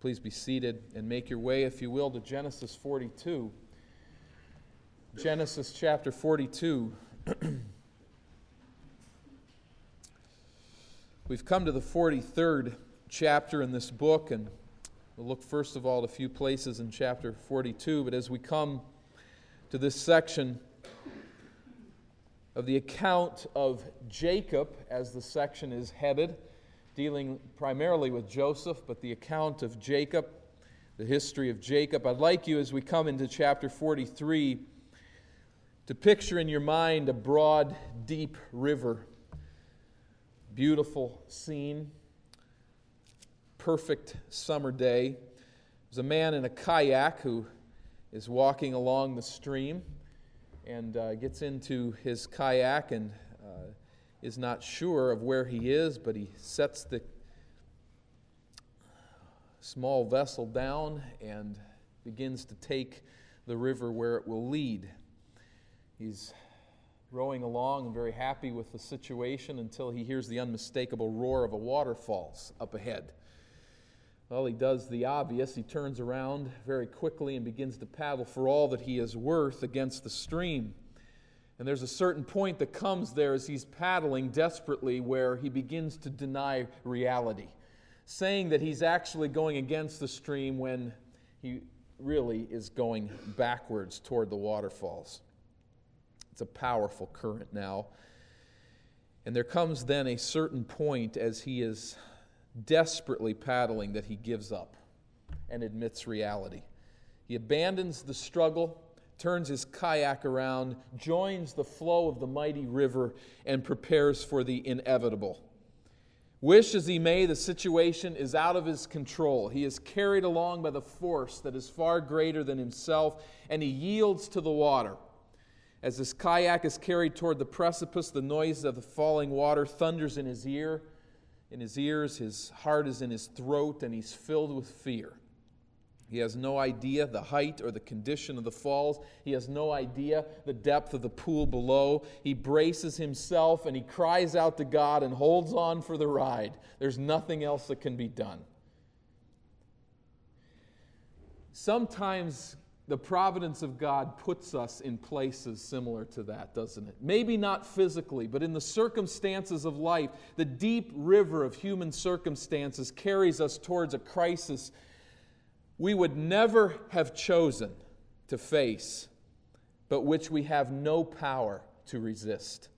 Please be seated and make your way, if you will, to Genesis 42. Genesis chapter 42. We've come to the 43rd chapter in this book, and we'll look first of all at a few places in chapter 42. But as we come to this section of the account of Jacob, as the section is headed, dealing primarily with Joseph, but the account of Jacob, the history of Jacob. I'd like you, as we come into chapter 43, to picture in your mind a broad, deep river. Beautiful scene, perfect summer day. There's a man in a kayak who is walking along the stream and uh, gets into his kayak and is not sure of where he is, but he sets the small vessel down and begins to take the river where it will lead. He's rowing along and very happy with the situation until he hears the unmistakable roar of a waterfall up ahead. Well, he does the obvious. He turns around very quickly and begins to paddle for all that he is worth against the stream. And there's a certain point that comes there as he's paddling desperately where he begins to deny reality, saying that he's actually going against the stream when he really is going backwards toward the waterfalls. It's a powerful current now. And there comes then a certain point as he is desperately paddling that he gives up and admits reality. He abandons the struggle turns his kayak around, joins the flow of the mighty river, and prepares for the inevitable. Wish as he may, the situation is out of his control. He is carried along by the force that is far greater than himself, and he yields to the water. As his kayak is carried toward the precipice, the noise of the falling water thunders in his ear. In his ears, his heart is in his throat, and he's filled with fear. He has no idea the height or the condition of the falls. He has no idea the depth of the pool below. He braces himself and he cries out to God and holds on for the ride. There's nothing else that can be done. Sometimes the providence of God puts us in places similar to that, doesn't it? Maybe not physically, but in the circumstances of life, the deep river of human circumstances carries us towards a crisis we would never have chosen to face, but which we have no power to resist.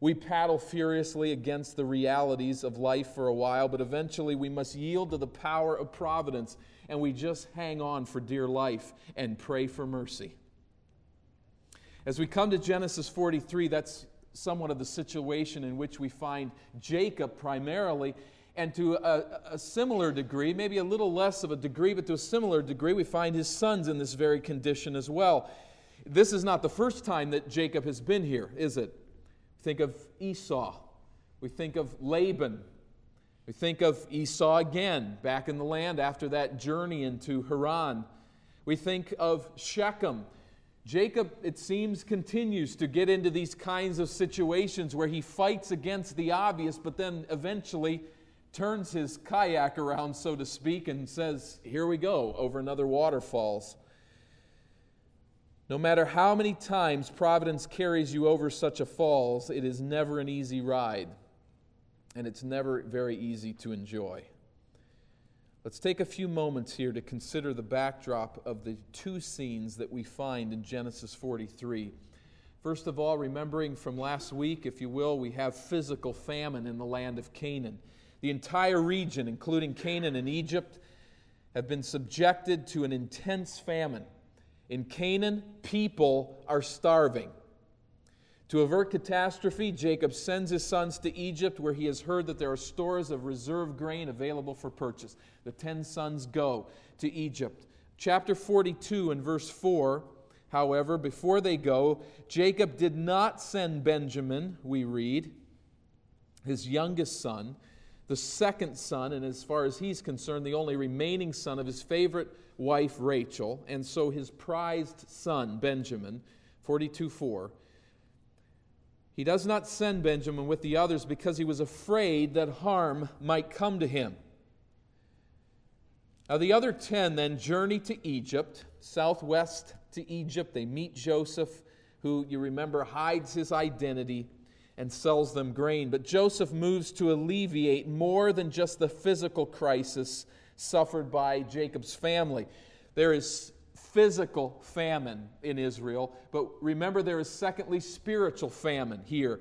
We paddle furiously against the realities of life for a while, but eventually we must yield to the power of providence and we just hang on for dear life and pray for mercy. As we come to Genesis 43, that's somewhat of the situation in which we find Jacob primarily and to a, a, similar degree, maybe a little less of a degree, but to a similar degree, we find his sons in this very condition as well. This is not the first time that Jacob has been here, is it? Think of Esau. We think of Laban. We think of Esau again, back in the land after that journey into Haran. We think of Shechem. Jacob, it seems, continues to get into these kinds of situations where he fights against the obvious, but then eventually turns his kayak around, so to speak, and says, Here we go, over another waterfalls. No matter how many times Providence carries you over such a falls, it is never an easy ride, and it's never very easy to enjoy. Let's take a few moments here to consider the backdrop of the two scenes that we find in Genesis 43. First of all, remembering from last week, if you will, we have physical famine in the land of Canaan. The entire region, including Canaan and Egypt, have been subjected to an intense famine. In Canaan, people are starving. To avert catastrophe, Jacob sends his sons to Egypt, where he has heard that there are stores of reserve grain available for purchase. The ten sons go to Egypt. Chapter 42 and verse 4, however, before they go, Jacob did not send Benjamin, we read, his youngest son the second son, and as far as he's concerned, the only remaining son of his favorite wife, Rachel, and so his prized son, Benjamin, 42 4. He does not send Benjamin with the others because he was afraid that harm might come to him. Now, the other ten then journey to Egypt, southwest to Egypt. They meet Joseph, who you remember hides his identity and sells them grain. But Joseph moves to alleviate more than just the physical crisis suffered by Jacob's family. There is physical famine in Israel, but remember there is secondly spiritual famine here.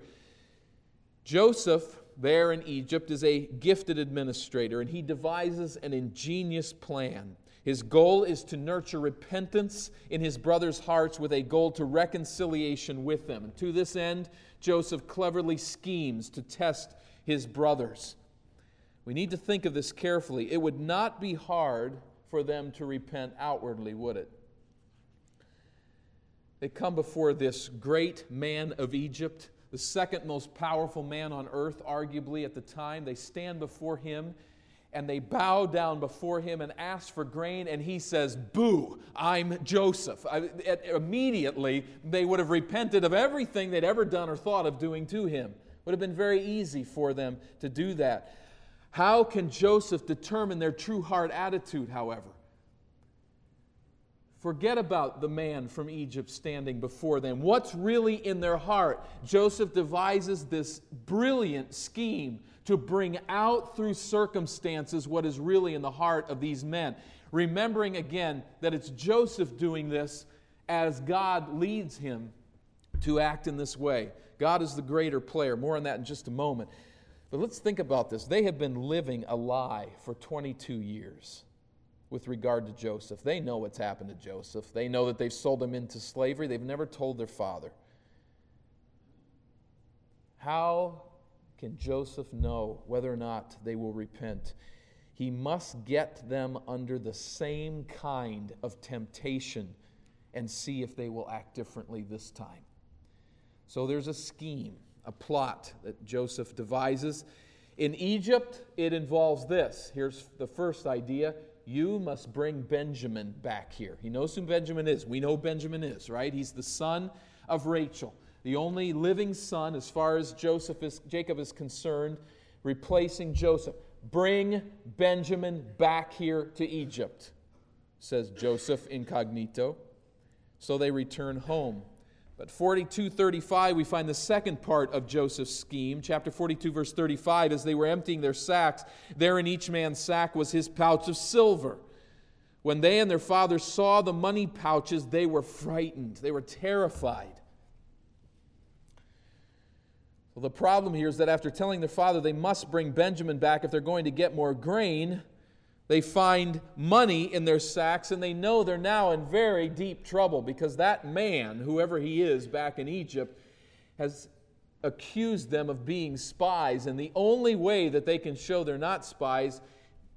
Joseph there in Egypt is a gifted administrator, and he devises an ingenious plan. His goal is to nurture repentance in his brothers' hearts with a goal to reconciliation with them. And to this end, Joseph cleverly schemes to test his brothers. We need to think of this carefully. It would not be hard for them to repent outwardly, would it? They come before this great man of Egypt the second most powerful man on earth, arguably at the time. They stand before him and they bow down before him and ask for grain, and he says, Boo, I'm Joseph. I, immediately, they would have repented of everything they'd ever done or thought of doing to him. Would have been very easy for them to do that. How can Joseph determine their true heart attitude, however? Forget about the man from Egypt standing before them. What's really in their heart? Joseph devises this brilliant scheme to bring out through circumstances what is really in the heart of these men. Remembering again that it's Joseph doing this as God leads him to act in this way. God is the greater player. More on that in just a moment. But let's think about this. They have been living a lie for 22 years with regard to Joseph. They know what's happened to Joseph. They know that they've sold him into slavery. They've never told their father. How can Joseph know whether or not they will repent? He must get them under the same kind of temptation and see if they will act differently this time. So there's a scheme, a plot that Joseph devises. In Egypt, it involves this. Here's the first idea you must bring Benjamin back here. He knows who Benjamin is. We know Benjamin is, right? He's the son of Rachel, the only living son as far as Joseph is, Jacob is concerned, replacing Joseph. Bring Benjamin back here to Egypt, says Joseph incognito. So they return home. But 42:35 we find the second part of Joseph's scheme. Chapter 42 verse 35 as they were emptying their sacks, there in each man's sack was his pouch of silver. When they and their father saw the money pouches, they were frightened. They were terrified. Well, the problem here is that after telling their father they must bring Benjamin back if they're going to get more grain, they find money in their sacks and they know they're now in very deep trouble because that man, whoever he is back in Egypt, has accused them of being spies. And the only way that they can show they're not spies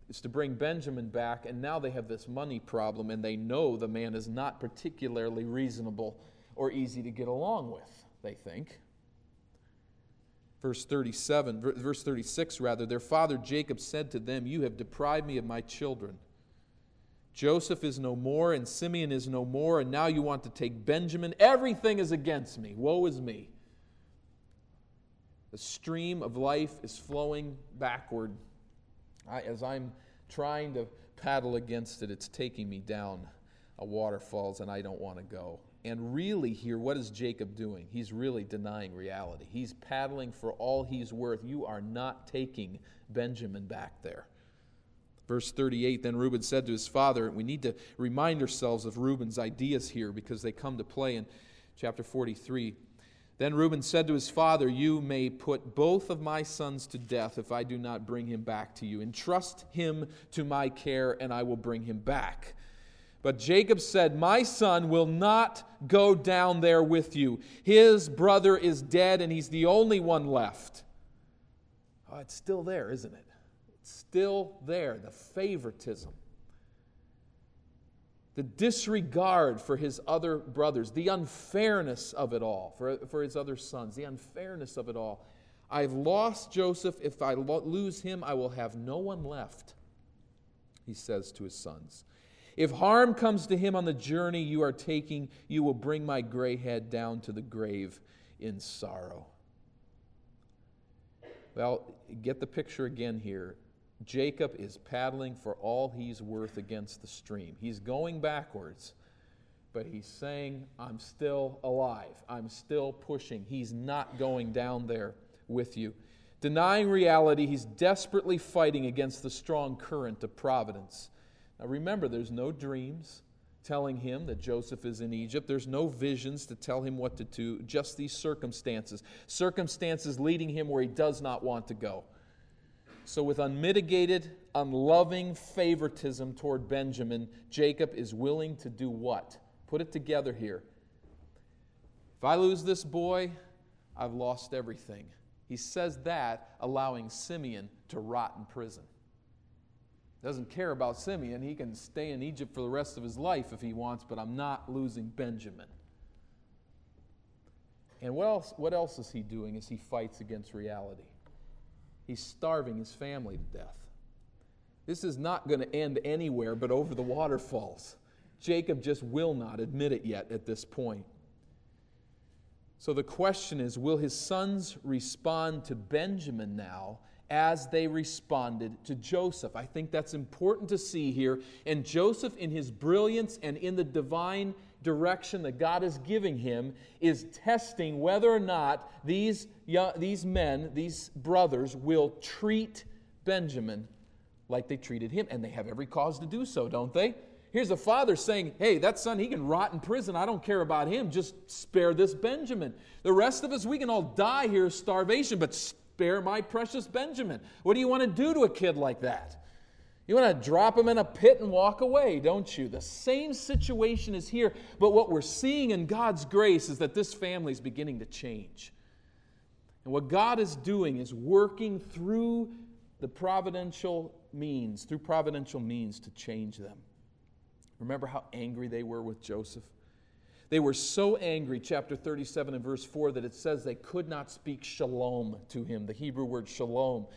is to bring Benjamin back. And now they have this money problem and they know the man is not particularly reasonable or easy to get along with, they think verse 37 verse 36 rather their father jacob said to them you have deprived me of my children. Joseph is no more and simeon is no more and now you want to take benjamin. Everything is against me. Woe is me the stream of life is flowing backward. I, as i'm trying to paddle against it it's taking me down a waterfalls and i don't want to go and really, here, what is Jacob doing? He's really denying reality. He's paddling for all he's worth. You are not taking Benjamin back there. Verse 38 Then Reuben said to his father, We need to remind ourselves of Reuben's ideas here because they come to play in chapter 43. Then Reuben said to his father, You may put both of my sons to death if I do not bring him back to you. Entrust him to my care, and I will bring him back. But Jacob said, My son will not go down there with you. His brother is dead, and he's the only one left. Oh, it's still there, isn't it? It's still there, the favoritism, the disregard for his other brothers, the unfairness of it all, for, for his other sons, the unfairness of it all. I've lost Joseph. If I lose him, I will have no one left, he says to his sons. If harm comes to him on the journey you are taking, you will bring my gray head down to the grave in sorrow. Well, get the picture again here. Jacob is paddling for all he's worth against the stream. He's going backwards, but he's saying, I'm still alive. I'm still pushing. He's not going down there with you. Denying reality, he's desperately fighting against the strong current of providence. Now remember, there's no dreams telling him that Joseph is in Egypt. There's no visions to tell him what to do, just these circumstances. Circumstances leading him where he does not want to go. So, with unmitigated, unloving favoritism toward Benjamin, Jacob is willing to do what? Put it together here. If I lose this boy, I've lost everything. He says that, allowing Simeon to rot in prison. Doesn't care about Simeon. He can stay in Egypt for the rest of his life if he wants, but I'm not losing Benjamin. And what else, what else is he doing as he fights against reality? He's starving his family to death. This is not going to end anywhere but over the waterfalls. Jacob just will not admit it yet at this point. So the question is will his sons respond to Benjamin now as they responded to Joseph? I think that's important to see here. And Joseph, in his brilliance and in the divine direction that God is giving him is testing whether or not these, young, these men, these brothers, will treat Benjamin like they treated him. And they have every cause to do so, don't they? Here's a father saying, Hey, that son, he can rot in prison. I don't care about him. Just spare this Benjamin. The rest of us, we can all die here of starvation, but spare my precious Benjamin. What do you want to do to a kid like that? You want to drop him in a pit and walk away, don't you? The same situation is here, but what we're seeing in God's grace is that this family is beginning to change. And what God is doing is working through the providential means, through providential means to change them. Remember how angry they were with Joseph? They were so angry, chapter 37 and verse 4, that it says they could not speak shalom to him, the Hebrew word shalom,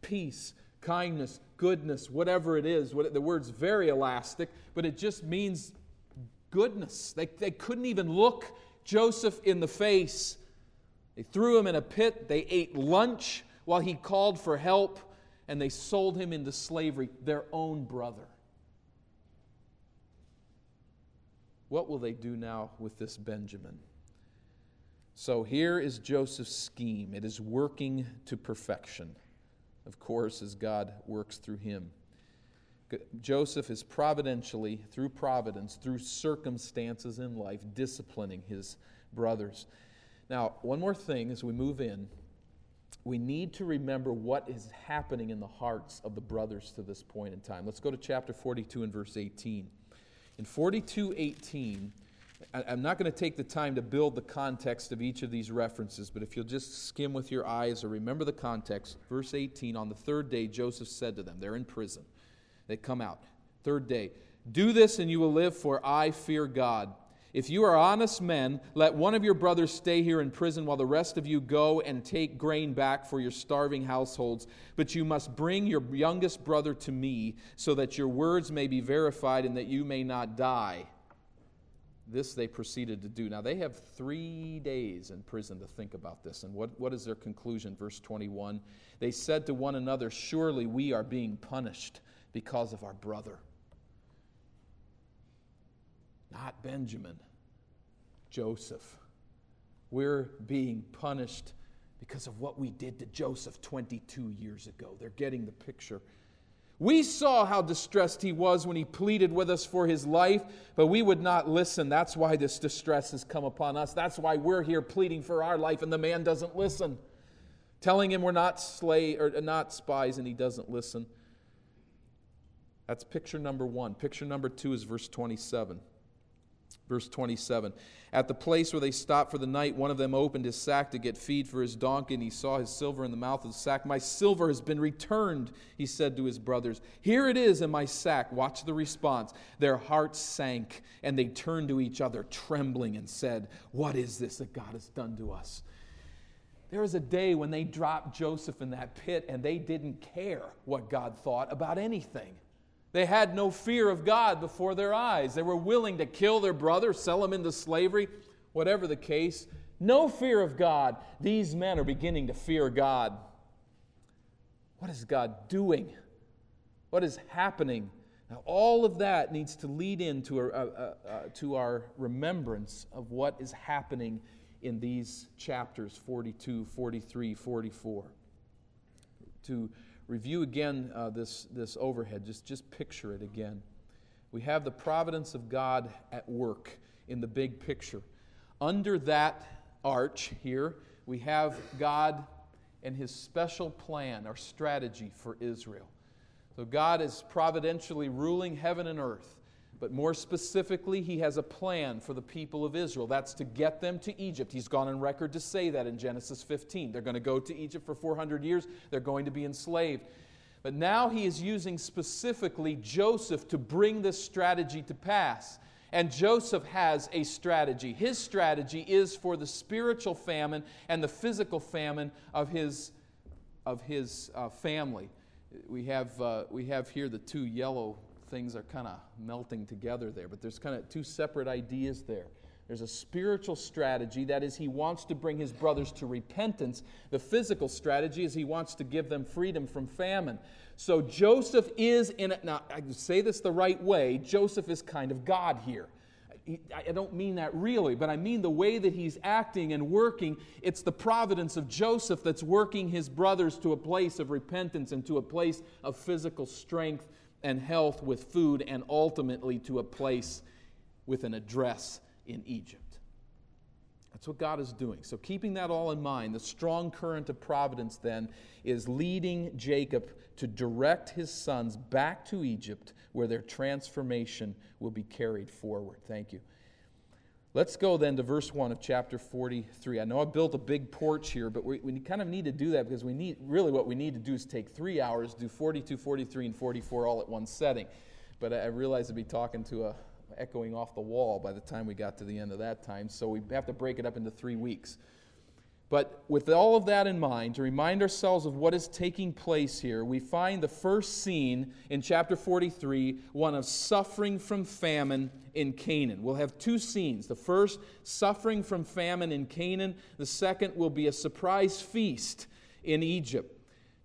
peace kindness, goodness, whatever it is. The word's very elastic, but it just means goodness. They, they couldn't even look Joseph in the face. They threw him in a pit. They ate lunch while he called for help, and they sold him into slavery, their own brother. What will they do now with this Benjamin? So here is Joseph's scheme. It is working to perfection of course, as God works through him. Joseph is providentially, through providence, through circumstances in life, disciplining his brothers. Now, one more thing as we move in, we need to remember what is happening in the hearts of the brothers to this point in time. Let's go to chapter 42 and verse 18. In 42 18, I'm not going to take the time to build the context of each of these references, but if you'll just skim with your eyes or remember the context, verse 18 on the third day, Joseph said to them, they're in prison. They come out. Third day, do this and you will live, for I fear God. If you are honest men, let one of your brothers stay here in prison while the rest of you go and take grain back for your starving households. But you must bring your youngest brother to me, so that your words may be verified and that you may not die. This they proceeded to do. Now, they have three days in prison to think about this. And what, what is their conclusion? Verse 21 They said to one another, Surely we are being punished because of our brother. Not Benjamin, Joseph. We're being punished because of what we did to Joseph 22 years ago. They're getting the picture. We saw how distressed he was when he pleaded with us for his life, but we would not listen. That's why this distress has come upon us. That's why we're here pleading for our life, and the man doesn't listen. Telling him we're not slay or uh, not spies, and he doesn't listen. That's picture number one. Picture number two is verse 27. Verse 27. At the place where they stopped for the night, one of them opened his sack to get feed for his donkey, and he saw his silver in the mouth of the sack. My silver has been returned, he said to his brothers. Here it is in my sack. Watch the response. Their hearts sank, and they turned to each other, trembling, and said, What is this that God has done to us? There was a day when they dropped Joseph in that pit, and they didn't care what God thought about anything. They had no fear of God before their eyes. They were willing to kill their brother, sell him into slavery, whatever the case. No fear of God. These men are beginning to fear God. What is God doing? What is happening? Now, all of that needs to lead into a, a, a, uh, to our remembrance of what is happening in these chapters 42, 43, 44. To review again uh, this, this overhead, just, just picture it again. We have the providence of God at work in the big picture. Under that arch here, we have God and his special plan or strategy for Israel. So God is providentially ruling heaven and earth. But more specifically, he has a plan for the people of Israel. That's to get them to Egypt. He's gone on record to say that in Genesis 15. They're going to go to Egypt for 400 years, they're going to be enslaved. But now he is using specifically Joseph to bring this strategy to pass. And Joseph has a strategy. His strategy is for the spiritual famine and the physical famine of his, of his uh, family. We have, uh, we have here the two yellow things are kind of melting together there, but there's kind of two separate ideas there. There's a spiritual strategy, that is, he wants to bring his brothers to repentance. The physical strategy is he wants to give them freedom from famine. So Joseph is in it. Now, I say this the right way Joseph is kind of God here. I don't mean that really, but I mean the way that he's acting and working. It's the providence of Joseph that's working his brothers to a place of repentance and to a place of physical strength and health with food, and ultimately to a place with an address in Egypt. That's what God is doing. So, keeping that all in mind, the strong current of providence then is leading Jacob to direct his sons back to Egypt where their transformation will be carried forward. Thank you. Let's go then to verse 1 of chapter 43. I know I built a big porch here, but we, we kind of need to do that because we need, really, what we need to do is take three hours, do 42, 43, and 44 all at one setting. But I, I realize I'd be talking to a echoing off the wall by the time we got to the end of that time, so we have to break it up into three weeks. But with all of that in mind, to remind ourselves of what is taking place here, we find the first scene in chapter 43, one of suffering from famine in Canaan. We'll have two scenes. The first, suffering from famine in Canaan. The second will be a surprise feast in Egypt.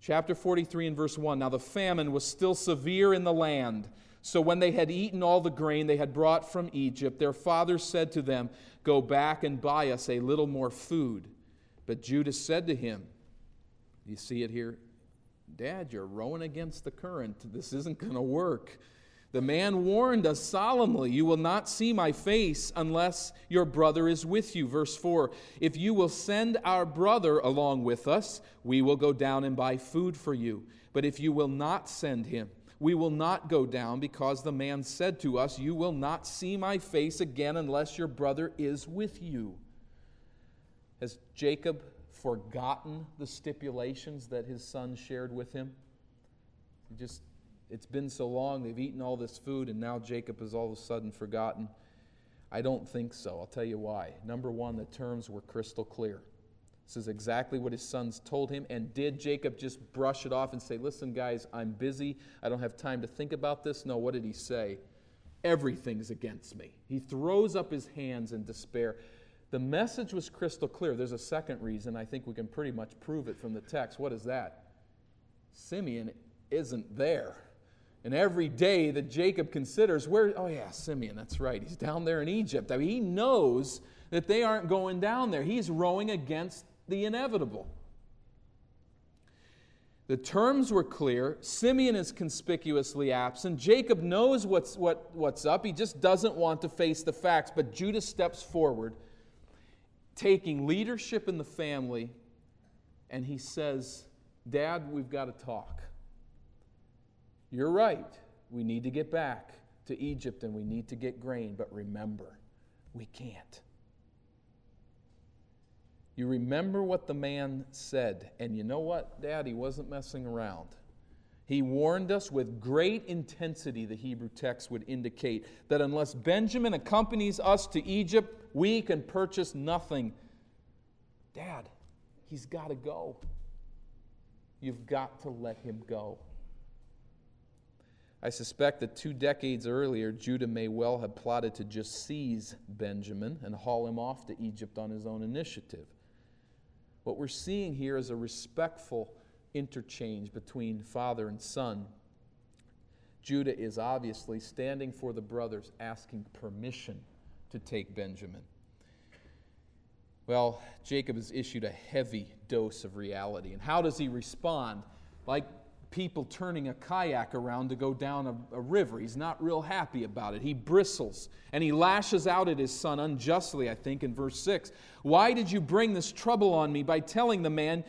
Chapter 43 and verse 1. Now the famine was still severe in the land. So when they had eaten all the grain they had brought from Egypt, their father said to them, Go back and buy us a little more food. But Judah said to him, You see it here? Dad, you're rowing against the current. This isn't going to work. The man warned us solemnly, You will not see my face unless your brother is with you. Verse 4 If you will send our brother along with us, we will go down and buy food for you. But if you will not send him, we will not go down, because the man said to us, You will not see my face again unless your brother is with you. Has Jacob forgotten the stipulations that his son shared with him? He just it's been so long, they've eaten all this food, and now Jacob has all of a sudden forgotten. I don't think so. I'll tell you why. Number one, the terms were crystal clear. This is exactly what his sons told him. And did Jacob just brush it off and say, Listen, guys, I'm busy. I don't have time to think about this? No, what did he say? Everything's against me. He throws up his hands in despair. The message was crystal clear. There's a second reason. I think we can pretty much prove it from the text. What is that? Simeon isn't there. And every day that Jacob considers, where, oh yeah, Simeon, that's right. He's down there in Egypt. I mean, he knows that they aren't going down there. He's rowing against the inevitable. The terms were clear. Simeon is conspicuously absent. Jacob knows what's, what, what's up. He just doesn't want to face the facts. But Judah steps forward taking leadership in the family, and he says, Dad, we've got to talk. You're right. We need to get back to Egypt and we need to get grain, but remember, we can't. You remember what the man said, and you know what, Dad? He wasn't messing around. He warned us with great intensity, the Hebrew text would indicate, that unless Benjamin accompanies us to Egypt, we can purchase nothing. Dad, he's got to go. You've got to let him go. I suspect that two decades earlier, Judah may well have plotted to just seize Benjamin and haul him off to Egypt on his own initiative. What we're seeing here is a respectful interchange between father and son. Judah is obviously standing for the brothers, asking permission to take Benjamin. Well, Jacob is issued a heavy dose of reality. And how does he respond? Like people turning a kayak around to go down a, a, river. He's not real happy about it. He bristles and he lashes out at his son unjustly, I think, in verse 6. Why did you bring this trouble on me by telling the man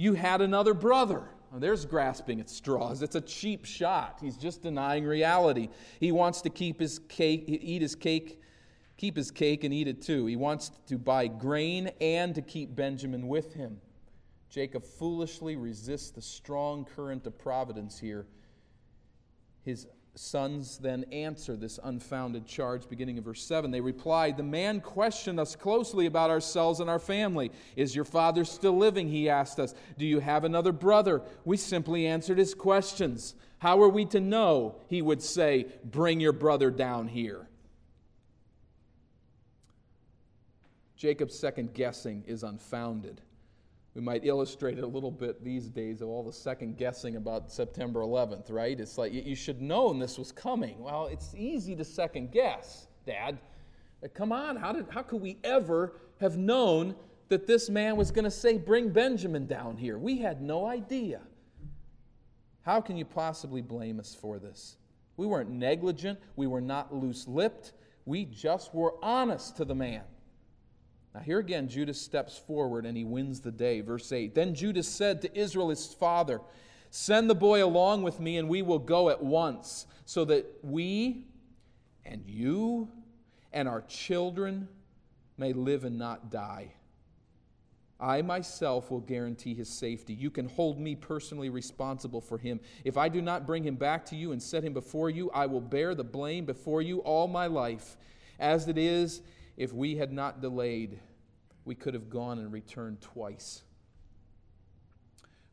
you had another brother? Well, there's grasping at straws. It's a cheap shot. He's just denying reality. He wants to keep his cake, eat his cake, keep his cake and eat it too. He wants to buy grain and to keep Benjamin with him. Jacob foolishly resists the strong current of providence here. His sons then answer this unfounded charge, beginning in verse 7. They replied, The man questioned us closely about ourselves and our family. Is your father still living? He asked us. Do you have another brother? We simply answered his questions. How are we to know? He would say, Bring your brother down here. Jacob's second guessing is unfounded. We might illustrate it a little bit these days of all the second guessing about September 11th, right? It's like you should known this was coming. Well, it's easy to second guess, Dad. Uh, come on, how, did, how could we ever have known that this man was going to say, Bring Benjamin down here? We had no idea. How can you possibly blame us for this? We weren't negligent, we were not loose lipped, we just were honest to the man. Now, here again, Judah steps forward and he wins the day. Verse 8 Then Judah said to Israel, his father, Send the boy along with me, and we will go at once, so that we and you and our children may live and not die. I myself will guarantee his safety. You can hold me personally responsible for him. If I do not bring him back to you and set him before you, I will bear the blame before you all my life. As it is, if we had not delayed, we could have gone and returned twice.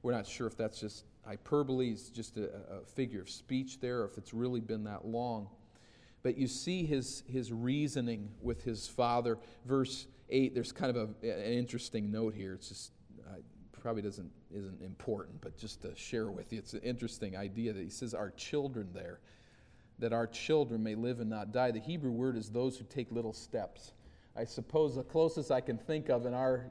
We're not sure if that's just hyperbole, it's just a, a figure of speech there, if it's really been that long. But you see his, his reasoning with his father. Verse 8, there's kind of a, an interesting note here. It's just uh, probably doesn't isn't important, but just to share with you, it's an interesting idea that he says our children there, that our children may live and not die. The Hebrew word is those who take little steps. I suppose the closest I can think of in our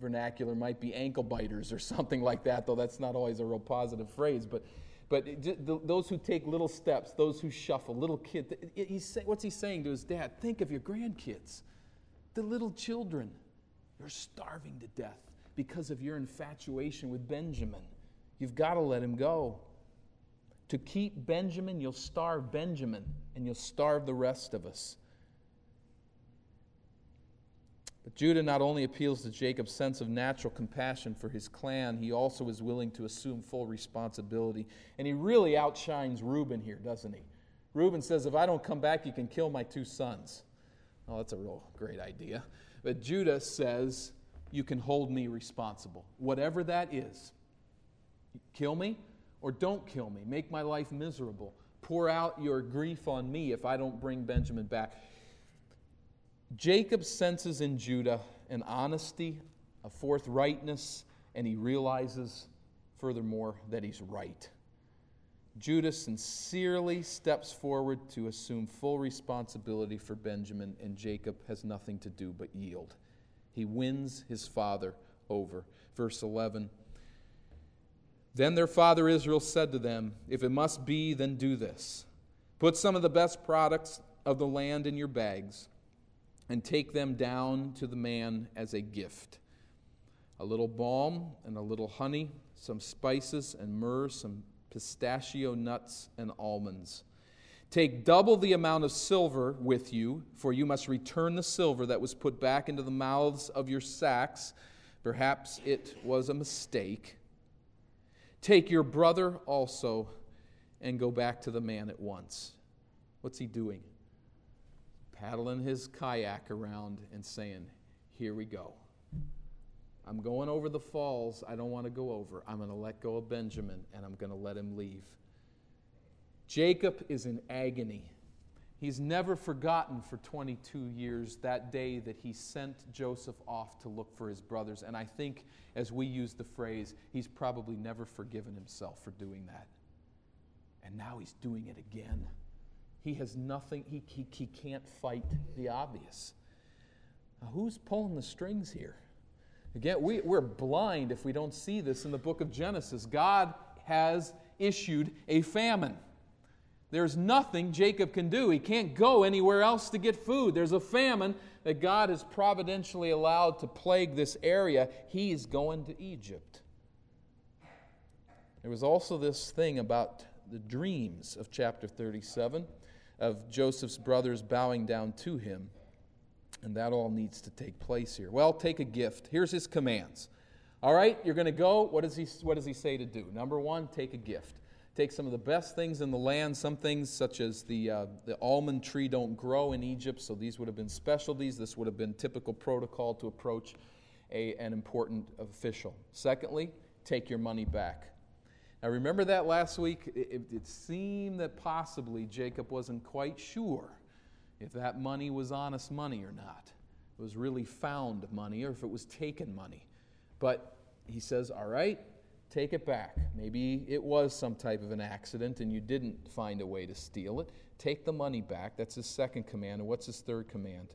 vernacular might be ankle biters or something like that, though that's not always a real positive phrase. But, but it, those who take little steps, those who shuffle, little kids. What's he saying to his dad? Think of your grandkids, the little children. You're starving to death because of your infatuation with Benjamin. You've got to let him go. To keep Benjamin, you'll starve Benjamin, and you'll starve the rest of us. But Judah not only appeals to Jacob's sense of natural compassion for his clan, he also is willing to assume full responsibility. And he really outshines Reuben here, doesn't he? Reuben says, If I don't come back, you can kill my two sons. Oh, that's a real great idea. But Judah says, You can hold me responsible. Whatever that is, kill me or don't kill me. Make my life miserable. Pour out your grief on me if I don't bring Benjamin back. Jacob senses in Judah an honesty, a forthrightness, and he realizes, furthermore, that he's right. Judah sincerely steps forward to assume full responsibility for Benjamin, and Jacob has nothing to do but yield. He wins his father over. Verse 11 Then their father Israel said to them, If it must be, then do this. Put some of the best products of the land in your bags and take them down to the man as a gift a little balm and a little honey, some spices and myrrh, some pistachio nuts and almonds. Take double the amount of silver with you, for you must return the silver that was put back into the mouths of your sacks. Perhaps it was a mistake. Take your brother also and go back to the man at once. What's he doing? Paddling his kayak around and saying, Here we go. I'm going over the falls I don't want to go over. I'm going to let go of Benjamin and I'm going to let him leave. Jacob is in agony. He's never forgotten for 22 years that day that he sent Joseph off to look for his brothers. And I think, as we use the phrase, he's probably never forgiven himself for doing that. And now he's doing it again. He has nothing, he, he, he can't fight the obvious. Now, who's pulling the strings here? Again, we, we're blind if we don't see this in the book of Genesis. God has issued a famine. There's nothing Jacob can do. He can't go anywhere else to get food. There's a famine that God has providentially allowed to plague this area. He's going to Egypt. There was also this thing about the dreams of chapter 37 of Joseph's brothers bowing down to him. And that all needs to take place here. Well, take a gift. Here's his commands. All right, you're going to go. What does, he, what does he say to do? Number one, take a gift. Take some of the best things in the land. Some things, such as the, uh, the almond tree, don't grow in Egypt, so these would have been specialties. This would have been typical protocol to approach a, an important official. Secondly, take your money back. Now, remember that last week? It, it, seemed that possibly Jacob wasn't quite sure if that money was honest money or not. It was really found money or if it was taken money. But he says, All right, take it back. Maybe it was some type of an accident and you didn't find a way to steal it. Take the money back. That's his second command. And what's his third command?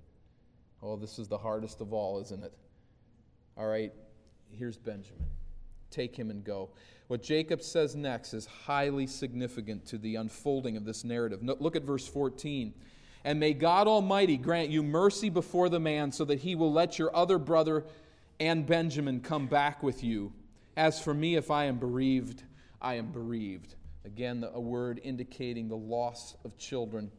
Oh, this is the hardest of all, isn't it? All right, here's Benjamin. Take him and go. What Jacob says next is highly significant to the unfolding of this narrative. Look at verse 14. And may God Almighty grant you mercy before the man, so that he will let your other brother and Benjamin come back with you. As for me, if I am bereaved, I am bereaved. Again, a word indicating the loss of children.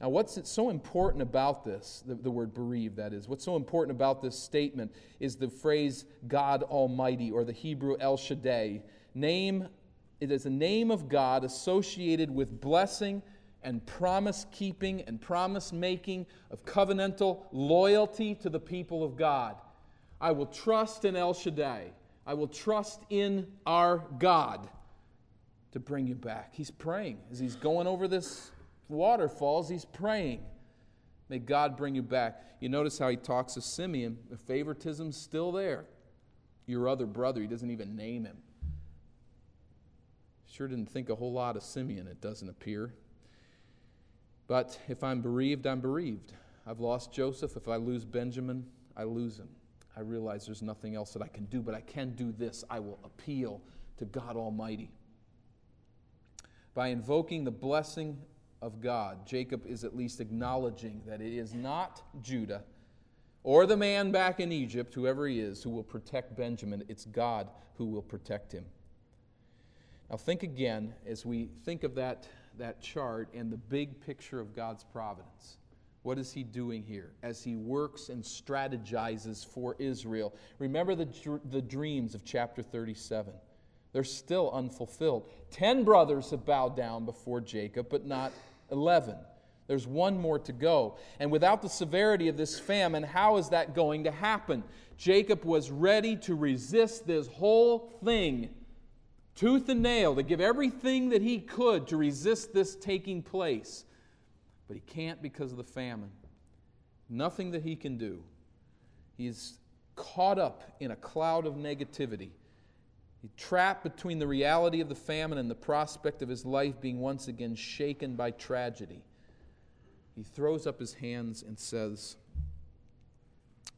Now, what's so important about this, the, the, word bereaved, that is, what's so important about this statement is the phrase God Almighty or the Hebrew El Shaddai. Name, it is a name of God associated with blessing and promise keeping and promise making of covenantal loyalty to the people of God. I will trust in El Shaddai. I will trust in our God to bring you back. He's praying as he's going over this waterfalls, he's praying. May God bring you back. You notice how he talks to Simeon. The favoritism's still there. Your other brother, he doesn't even name him. Sure didn't think a whole lot of Simeon, it doesn't appear. But if I'm bereaved, I'm bereaved. I've lost Joseph. If I lose Benjamin, I lose him. I realize there's nothing else that I can do, but I can do this. I will appeal to God Almighty. By invoking the blessing of God, Jacob is at least acknowledging that it is not Judah or the man back in Egypt, whoever he is, who will protect Benjamin. It's God who will protect him. Now, think again as we think of that, that chart and the big picture of God's providence. What is he doing here as he works and strategizes for Israel? Remember the, the dreams of chapter 37. They're still unfulfilled. Ten brothers have bowed down before Jacob, but not 11. There's one more to go. And without the severity of this famine, how is that going to happen? Jacob was ready to resist this whole thing, tooth and nail, to give everything that he could to resist this taking place. But he can't because of the famine. Nothing that he can do. He's caught up in a cloud of negativity. He's trapped between the reality of the famine and the prospect of his life being once again shaken by tragedy. He throws up his hands and says,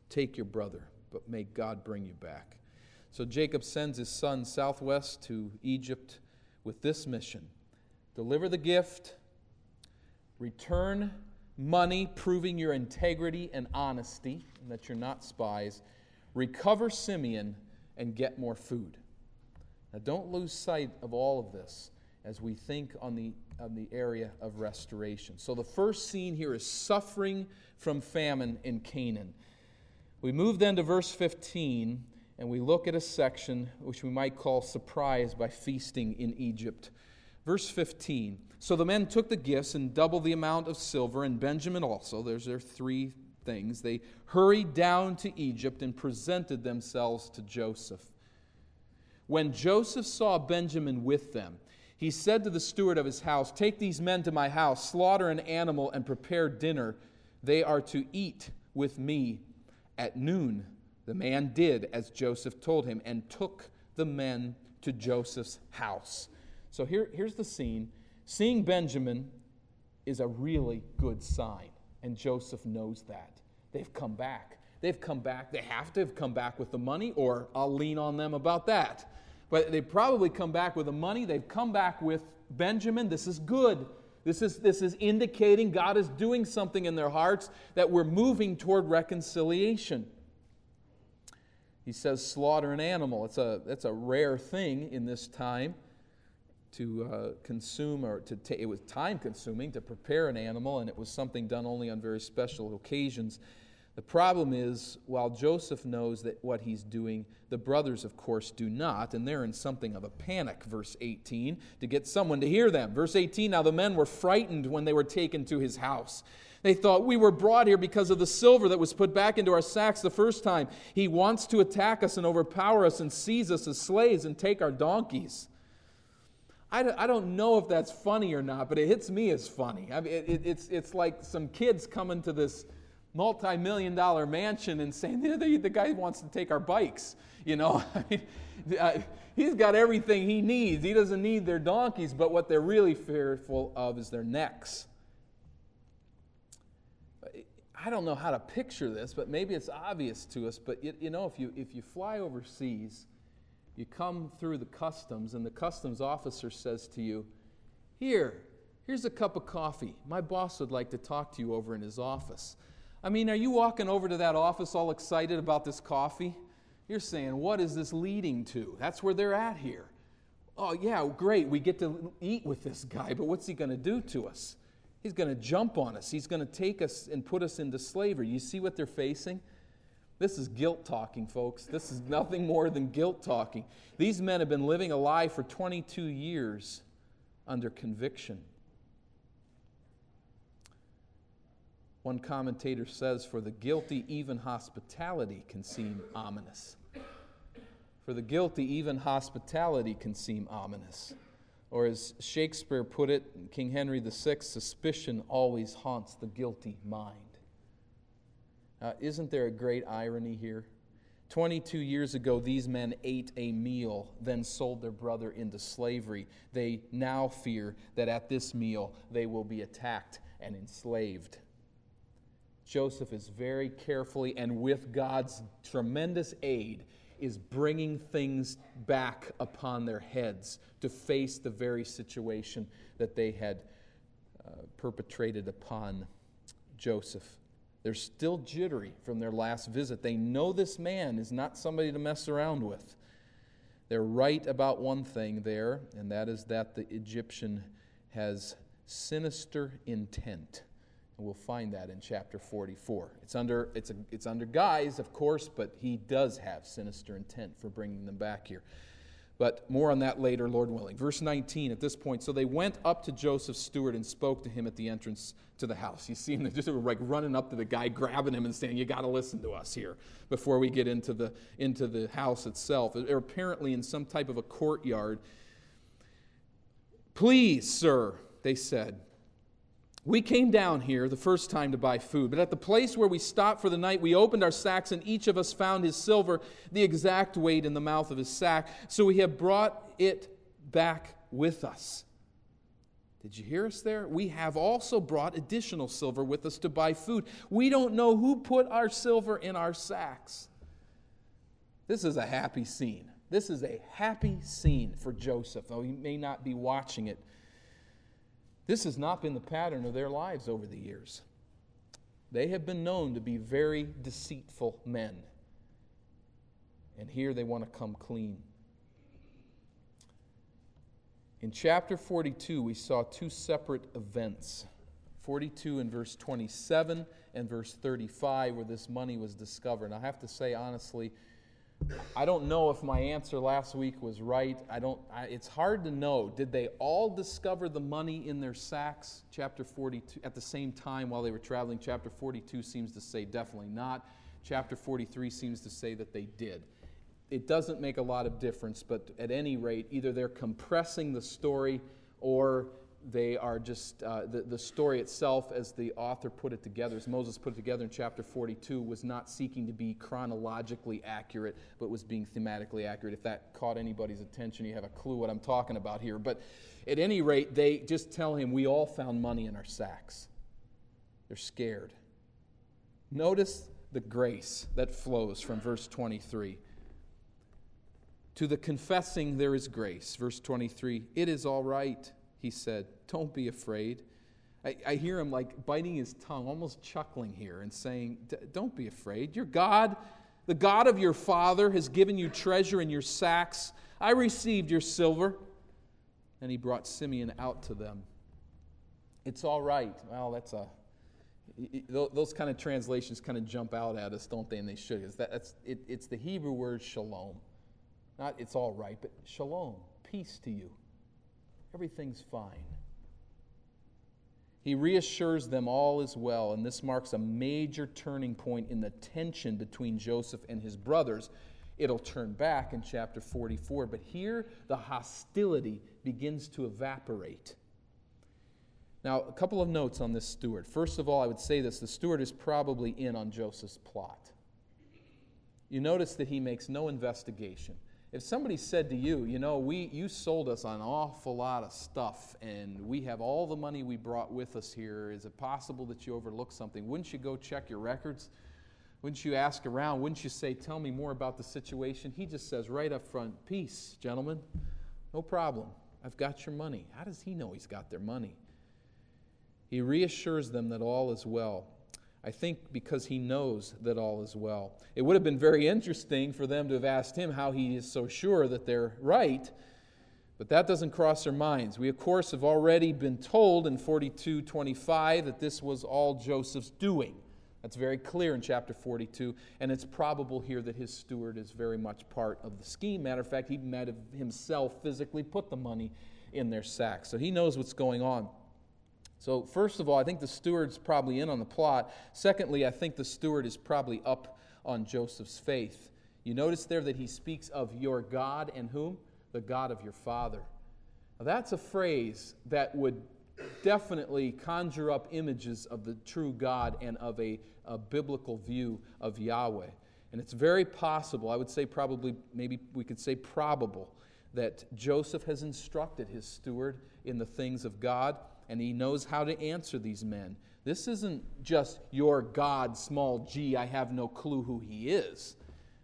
Take your brother, but may God bring you back. So Jacob sends his son southwest to Egypt with this mission deliver the gift, return money proving your integrity and honesty, and that you're not spies, recover Simeon, and get more food. Now, don't lose sight of all of this as we think on the, on the area of restoration. So, the first scene here is suffering from famine in Canaan. We move then to verse 15, and we look at a section which we might call surprise by feasting in Egypt. Verse 15 So the men took the gifts and doubled the amount of silver, and Benjamin also. There's their three things. They hurried down to Egypt and presented themselves to Joseph. When Joseph saw Benjamin with them, he said to the steward of his house, Take these men to my house, slaughter an animal, and prepare dinner. They are to eat with me at noon. The man did as Joseph told him, and took the men to Joseph's house. So here, here's the scene. Seeing Benjamin is a really good sign, and Joseph knows that. They've come back. They've come back. They have to have come back with the money, or I'll lean on them about that. But they probably come back with the money. They've come back with Benjamin. This is good. This is, this is indicating God is doing something in their hearts that we're moving toward reconciliation. He says, slaughter an animal. It's a, it's a rare thing in this time to uh, consume or to take. It was time consuming to prepare an animal, and it was something done only on very special occasions. The problem is, while Joseph knows that what he's doing, the brothers, of course, do not, and they're in something of a panic, verse 18, to get someone to hear them. Verse 18 Now the men were frightened when they were taken to his house. They thought, We were brought here because of the silver that was put back into our sacks the first time. He wants to attack us and overpower us and seize us as slaves and take our donkeys. I don't know if that's funny or not, but it hits me as funny. I mean, it's, it's like some kids coming to this multi million dollar mansion and saying, the, the guy wants to take our bikes. You know, uh, he's got everything he needs. He doesn't need their donkeys, but what they're really fearful of is their necks. I don't know how to picture this, but maybe it's obvious to us. But you, you know, if you, if you fly overseas, you come through the customs, and the customs officer says to you, Here, here's a cup of coffee. My boss would like to talk to you over in his office. I mean, are you walking over to that office all excited about this coffee? You're saying, what is this leading to? That's where they're at here. Oh, yeah, great. We get to eat with this guy, but what's he going to do to us? He's going to jump on us. He's going to take us and put us into slavery. You see what they're facing? This is guilt talking, folks. This is nothing more than guilt talking. These men have been living a lie for 22 years under conviction. One commentator says, For the guilty, even hospitality can seem ominous. For the guilty, even hospitality can seem ominous. Or as Shakespeare put it, King Henry VI, suspicion always haunts the guilty mind. Isn't there a great irony here? 22 years ago, these men ate a meal, then sold their brother into slavery. They now fear that at this meal they will be attacked and enslaved. Joseph is very carefully and with God's tremendous aid is bringing things back upon their heads to face the very situation that they had uh, perpetrated upon Joseph. They're still jittery from their last visit. They know this man is not somebody to mess around with. They're right about one thing there, and that is that the Egyptian has sinister intent. We'll find that in chapter 44. It's under, it's, a, it's under guise, of course, but he does have sinister intent for bringing them back here. But more on that later, Lord willing. Verse 19 at this point. So they went up to Joseph's steward and spoke to him at the entrance to the house. You see them just like running up to the guy, grabbing him and saying, You got to listen to us here before we get into the, into the house itself. They're apparently in some type of a courtyard. Please, sir, they said, we came down here the first time to buy food, but at the place where we stopped for the night, we opened our sacks, and each of us found his silver, the exact weight in the mouth of his sack. So we have brought it back with us. Did you hear us there? We have also brought additional silver with us to buy food. We don't know who put our silver in our sacks. This is a happy scene. This is a happy scene for Joseph, though he may not be watching it this has not been the pattern of their lives over the years. They have been known to be very deceitful men. And here they want to come clean. In chapter 42, we saw two separate events 42 in verse 27 and verse 35, where this money was discovered. And I have to say, honestly, I don't know if my answer last week was right. I don't, I, it's hard to know. Did they all discover the money in their sacks, chapter 42, at the same time while they were traveling? Chapter 42 seems to say definitely not. Chapter 43 seems to say that they did. It doesn't make a lot of difference, but at any rate, either they're compressing the story or they are just, uh, the, the story itself, as the author put it together, as Moses put it together in chapter 42, was not seeking to be chronologically accurate, but was being thematically accurate. If that caught anybody's attention, you have a clue what I'm talking about here. But at any rate, they just tell him, We all found money in our sacks. They're scared. Notice the grace that flows from verse 23. To the confessing, there is grace. Verse 23 It is all right he said, Don't be afraid. I, I hear him like biting his tongue, almost chuckling here, and saying, Don't be afraid. Your God, the God of your father, has given you treasure in your sacks. I received your silver. And he brought Simeon out to them. It's all right. Well, that's a. Those kind of translations kind of jump out at us, don't they? And they should. It's, it, it's the Hebrew word shalom. Not it's all right, but shalom, peace to you everything's fine. He reassures them all is well, and this marks a major turning point in the tension between Joseph and his brothers. It'll turn back in chapter 44, but here the hostility begins to evaporate. Now, a couple of notes on this steward. First of all, I would say this the steward is probably in on Joseph's plot. You notice that he makes no investigation if somebody said to you, you know, we, you sold us an awful lot of stuff and we have all the money we brought with us here, is it possible that you overlooked something? Wouldn't you go check your records? Wouldn't you ask around? Wouldn't you say, tell me more about the situation? He just says right up front, peace, gentlemen, no problem. I've got your money. How does he know he's got their money? He reassures them that all is well. I think because he knows that all is well. It would have been very interesting for them to have asked him how he is so sure that they're right, but that doesn't cross their minds. We, of course, have already been told in 42:25 that this was all Joseph's doing. That's very clear in chapter 42, and it's probable here that his steward is very much part of the scheme. Matter of fact, he might have himself physically put the money in their sack, so he knows what's going on. So, first of all, I think the steward's probably in on the plot. Secondly, I think the steward is probably up on Joseph's faith. You notice there that he speaks of your God and whom? The God of your father. Now, that's a phrase that would definitely conjure up images of the true God and of a, a biblical view of Yahweh. And it's very possible, I would say probably, maybe we could say probable, that Joseph has instructed his steward in the things of God and he knows how to answer these men. This isn't just your God, small g, I have no clue who he is.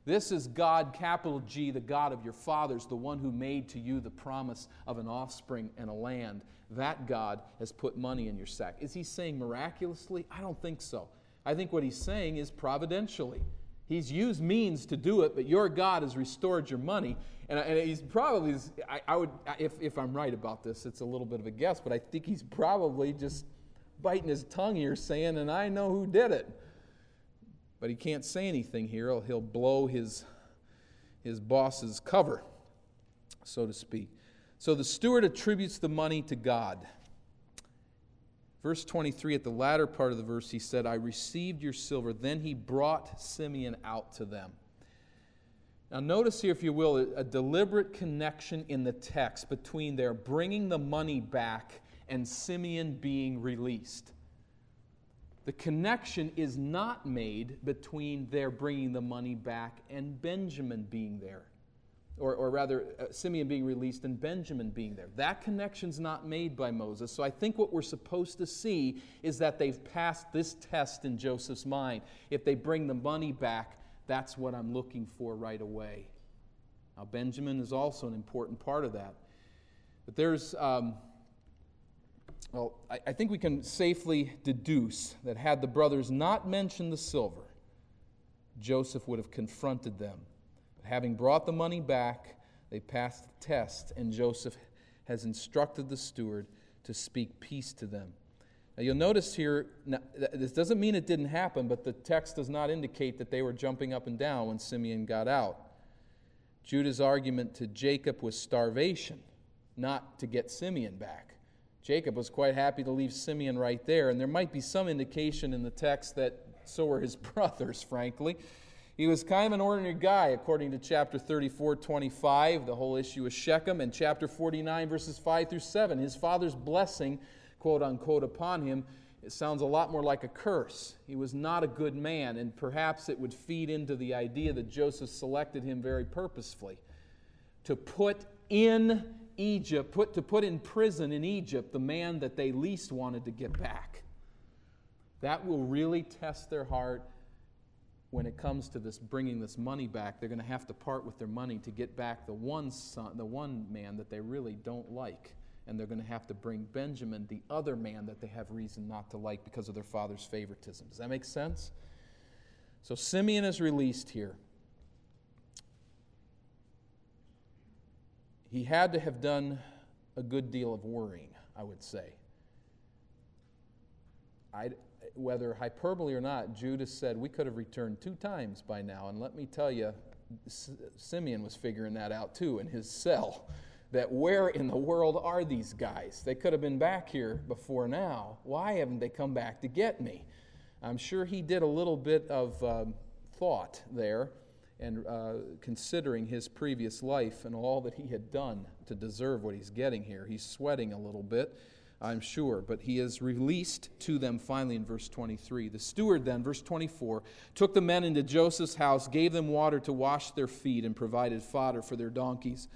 This is God, capital G, the God of your fathers, the one who made to you the promise of an offspring and a land. That God has put money in your sack. Is he saying miraculously? I don't think so. I think what he's saying is providentially. He's used means to do it, but your God has restored your money. And, and he's probably, I, I, would, if, if I'm right about this, it's a little bit of a guess, but I think he's probably just biting his tongue here saying, and I know who did it. But he can't say anything here. He'll, he'll blow his, his boss's cover, so to speak. So the steward attributes the money to God. Verse 23, at the latter part of the verse, he said, I received your silver. Then he brought Simeon out to them. Now, notice here, if you will, a deliberate connection in the text between their bringing the money back and Simeon being released. The connection is not made between their bringing the money back and Benjamin being there or, or rather, uh, Simeon being released and Benjamin being there. That connection's not made by Moses. So I think what we're supposed to see is that they've passed this test in Joseph's mind. If they bring the money back, that's what I'm looking for right away. Now, Benjamin is also an important part of that. But there's, um, well, I, I think we can safely deduce that had the brothers not mentioned the silver, Joseph would have confronted them having brought the money back, they passed the test, and Joseph has instructed the steward to speak peace to them. Now, you'll notice here, this doesn't mean it didn't happen, but the text does not indicate that they were jumping up and down when Simeon got out. Judah's argument to Jacob was starvation, not to get Simeon back. Jacob was quite happy to leave Simeon right there, and there might be some indication in the text that so were his brothers, frankly He was kind of an ordinary guy, according to chapter 34, 25, the whole issue of Shechem, and chapter 49, verses 5 through 7. His father's blessing, quote unquote, upon him, it sounds a lot more like a curse. He was not a good man, and perhaps it would feed into the idea that Joseph selected him very purposefully to put in Egypt, put, to put in prison in Egypt the man that they least wanted to get back. That will really test their heart when it comes to this bringing this money back, they're going to have to part with their money to get back the one son, the one man that they really don't like. And they're going to have to bring Benjamin, the other man that they have reason not to like because of their father's favoritism. Does that make sense? So Simeon is released here. He had to have done a good deal of worrying, I would say. I'd, whether hyperbole or not, Judah said, We could have returned two times by now. And let me tell you, Simeon was figuring that out too in his cell. That where in the world are these guys? They could have been back here before now. Why haven't they come back to get me? I'm sure he did a little bit of um, thought there and uh, considering his previous life and all that he had done to deserve what he's getting here. He's sweating a little bit. I'm sure. But he is released to them finally in verse 23. The steward then, verse 24, took the men into Joseph's house, gave them water to wash their feet, and provided fodder for their donkeys.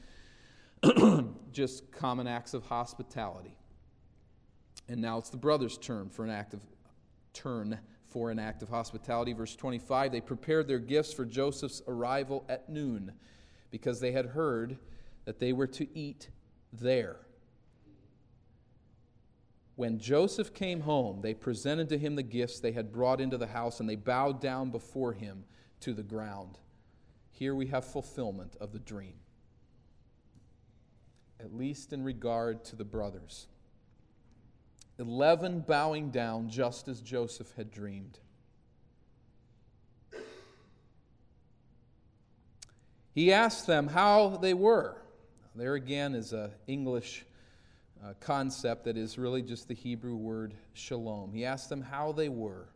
Just common acts of hospitality. And now it's the brothers' turn for an act of turn for an act of hospitality. Verse 25, they prepared their gifts for Joseph's arrival at noon because they had heard that they were to eat there. When Joseph came home, they presented to him the gifts they had brought into the house, and they bowed down before him to the ground. Here we have fulfillment of the dream, at least in regard to the brothers. Eleven bowing down just as Joseph had dreamed. He asked them how they were. There again is an English uh, concept that is really just the Hebrew word shalom. He asked them how they were.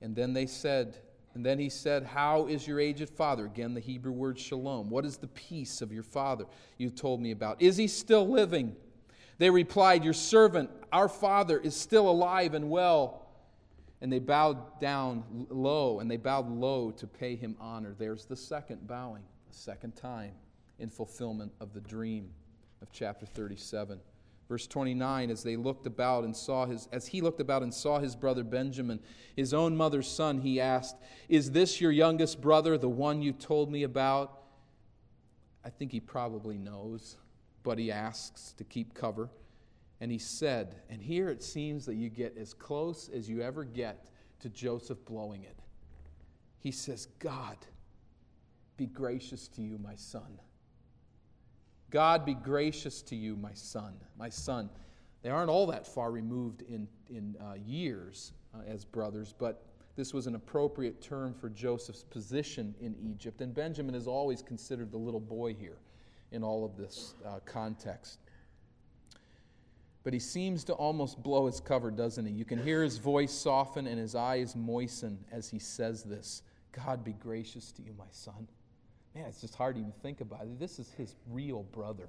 And then they said, and then he said, How is your aged father? Again, the Hebrew word shalom. What is the peace of your father you told me about? Is he still living? They replied, Your servant, our father, is still alive and well. And they bowed down low, and they bowed low to pay him honor. There's the second bowing, the second time in fulfillment of the dream of chapter 37. Verse 29, as they looked about and saw his, as he looked about and saw his brother Benjamin, his own mother's son, he asked, Is this your youngest brother, the one you told me about? I think he probably knows, but he asks to keep cover. And he said, and here it seems that you get as close as you ever get to Joseph blowing it. He says, God, be gracious to you, my son. God be gracious to you, my son. My son. They aren't all that far removed in, in uh, years uh, as brothers, but this was an appropriate term for Joseph's position in Egypt. And Benjamin is always considered the little boy here in all of this uh, context. But he seems to almost blow his cover, doesn't he? You can hear his voice soften and his eyes moisten as he says this God be gracious to you, my son. Man, it's just hard to even think about it. This is his real brother,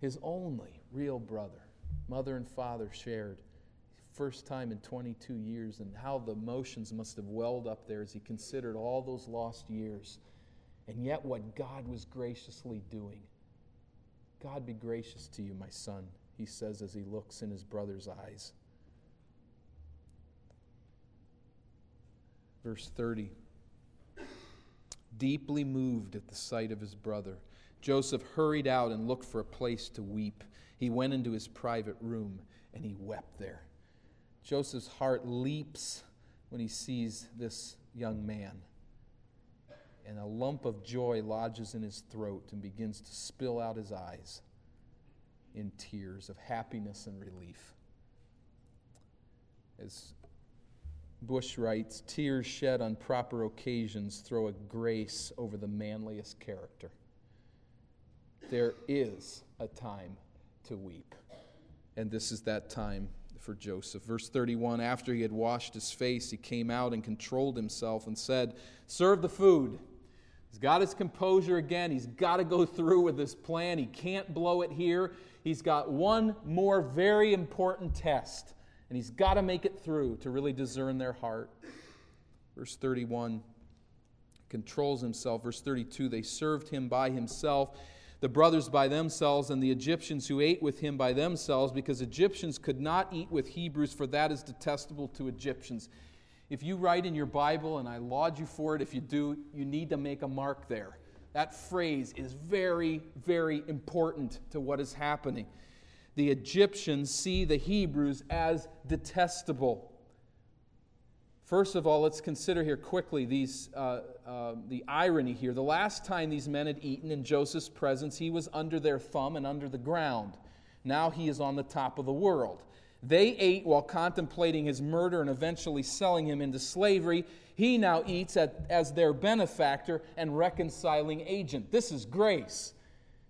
his only real brother. Mother and father shared. First time in 22 years, and how the emotions must have welled up there as he considered all those lost years. And yet, what God was graciously doing. God be gracious to you, my son, he says as he looks in his brother's eyes. Verse 30 deeply moved at the sight of his brother. Joseph hurried out and looked for a place to weep. He went into his private room and he wept there. Joseph's heart leaps when he sees this young man. And a lump of joy lodges in his throat and begins to spill out his eyes in tears of happiness and relief. As Bush writes, tears shed on proper occasions throw a grace over the manliest character. There is a time to weep, and this is that time for Joseph. Verse 31 After he had washed his face, he came out and controlled himself and said, Serve the food. He's got his composure again. He's got to go through with this plan. He can't blow it here. He's got one more very important test, and he's got to make it through to really discern their heart. Verse 31 controls himself. Verse 32 they served him by himself the brothers by themselves, and the Egyptians who ate with him by themselves, because Egyptians could not eat with Hebrews, for that is detestable to Egyptians. If you write in your Bible, and I laud you for it, if you do, you need to make a mark there. That phrase is very, very important to what is happening. The Egyptians see the Hebrews as detestable. First of all, let's consider here quickly these, uh, uh, the irony here. The last time these men had eaten in Joseph's presence, he was under their thumb and under the ground. Now he is on the top of the world. They ate while contemplating his murder and eventually selling him into slavery. He now eats at, as their benefactor and reconciling agent. This is grace.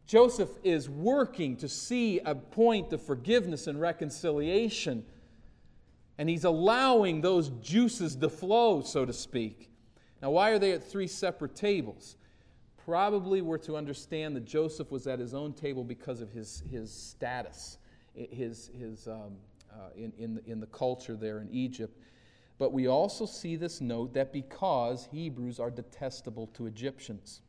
Joseph is working to see a point of forgiveness and reconciliation and he's allowing those juices to flow, so to speak. Now, why are they at three separate tables? Probably we're to understand that Joseph was at his own table because of his, his status, his, his, um, uh, in, in, in the culture there in Egypt. But we also see this note that because Hebrews are detestable to Egyptians.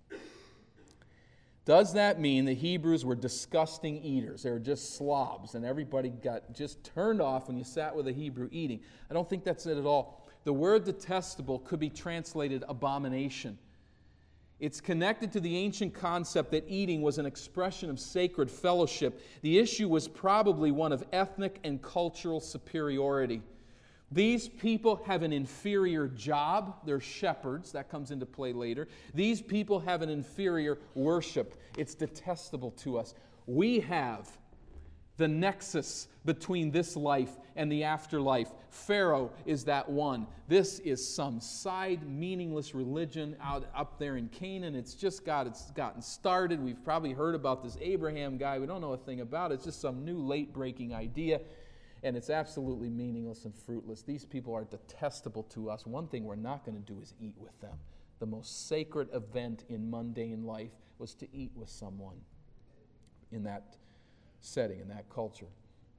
Does that mean the Hebrews were disgusting eaters? They were just slobs, and everybody got just turned off when you sat with a Hebrew eating? I don't think that's it at all. The word detestable could be translated abomination. It's connected to the ancient concept that eating was an expression of sacred fellowship. The issue was probably one of ethnic and cultural superiority. These people have an inferior job. They're shepherds. That comes into play later. These people have an inferior worship. It's detestable to us. We have the nexus between this life and the afterlife. Pharaoh is that one. This is some side meaningless religion out up there in Canaan. It's just got it's gotten started. We've probably heard about this Abraham guy. We don't know a thing about it. It's just some new late breaking idea and it's absolutely meaningless and fruitless. These people are detestable to us. One thing we're not going to do is eat with them. The most sacred event in mundane life was to eat with someone in that setting, in that culture.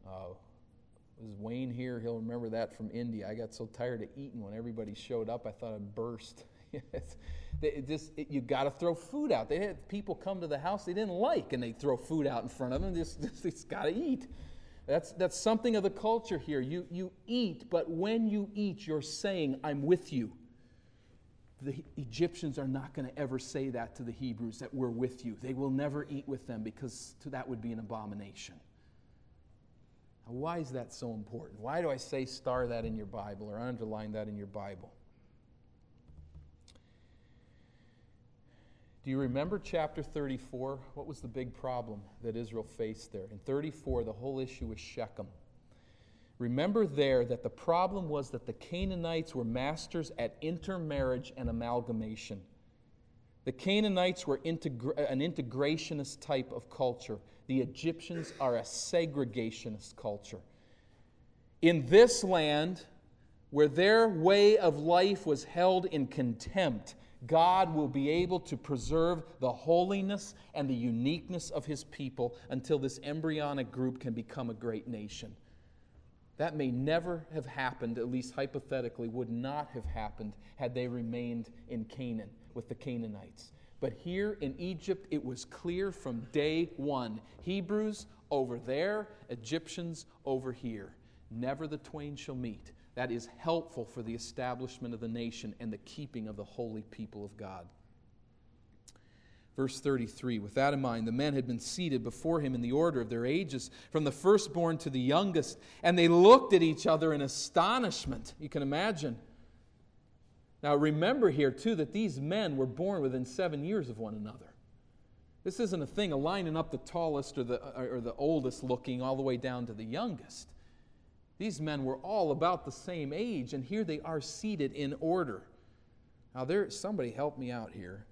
Uh, was Wayne here? He'll remember that from India. I got so tired of eating when everybody showed up, I thought I'd burst. it just, you got to throw food out. They had people come to the house they didn't like, and they throw food out in front of them. Just, just, just got to eat. That's, that's something of the culture here. You, you eat, but when you eat, you're saying, I'm with you. The Egyptians are not going to ever say that to the Hebrews, that we're with you. They will never eat with them because that would be an abomination. Now, why is that so important? Why do I say star that in your Bible or underline that in your Bible? Do you remember chapter 34? What was the big problem that Israel faced there? In 34, the whole issue was Shechem. Remember there that the problem was that the Canaanites were masters at intermarriage and amalgamation. The Canaanites were integra- an integrationist type of culture. The Egyptians are a segregationist culture. In this land, where their way of life was held in contempt, God will be able to preserve the holiness and the uniqueness of his people until this embryonic group can become a great nation. That may never have happened, at least hypothetically, would not have happened had they remained in Canaan with the Canaanites. But here in Egypt, it was clear from day one Hebrews over there, Egyptians over here. Never the twain shall meet that is helpful for the establishment of the nation and the keeping of the holy people of God. Verse 33 With that in mind, the men had been seated before him in the order of their ages, from the firstborn to the youngest, and they looked at each other in astonishment. You can imagine. Now, remember here, too, that these men were born within seven years of one another. This isn't a thing of lining up the tallest or the, or the oldest looking all the way down to the youngest. These men were all about the same age, and here they are seated in order. Now, there, somebody help me out here.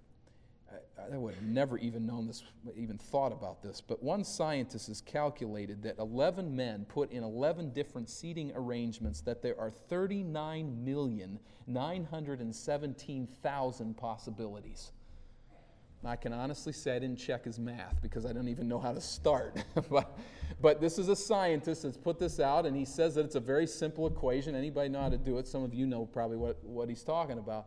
I, I would have never even known this, even thought about this, but one scientist has calculated that 11 men put in 11 different seating arrangements that there are 39,917,000 possibilities. I can honestly say I didn't check his math because I don't even know how to start. but, but this is a scientist that's put this out, and he says that it's a very simple equation. Anybody know how to do it? Some of you know probably what, what he's talking about.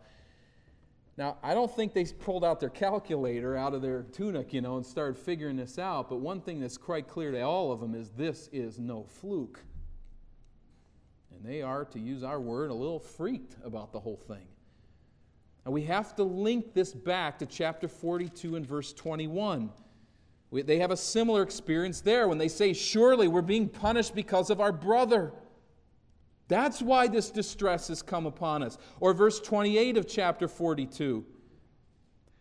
Now, I don't think they pulled out their calculator out of their tunic, you know, and started figuring this out, but one thing that's quite clear to all of them is this is no fluke. And they are, to use our word, a little freaked about the whole thing. And we have to link this back to chapter 42 and verse 21. We, they have a similar experience there when they say, Surely we're being punished because of our brother. That's why this distress has come upon us. Or verse 28 of chapter 42.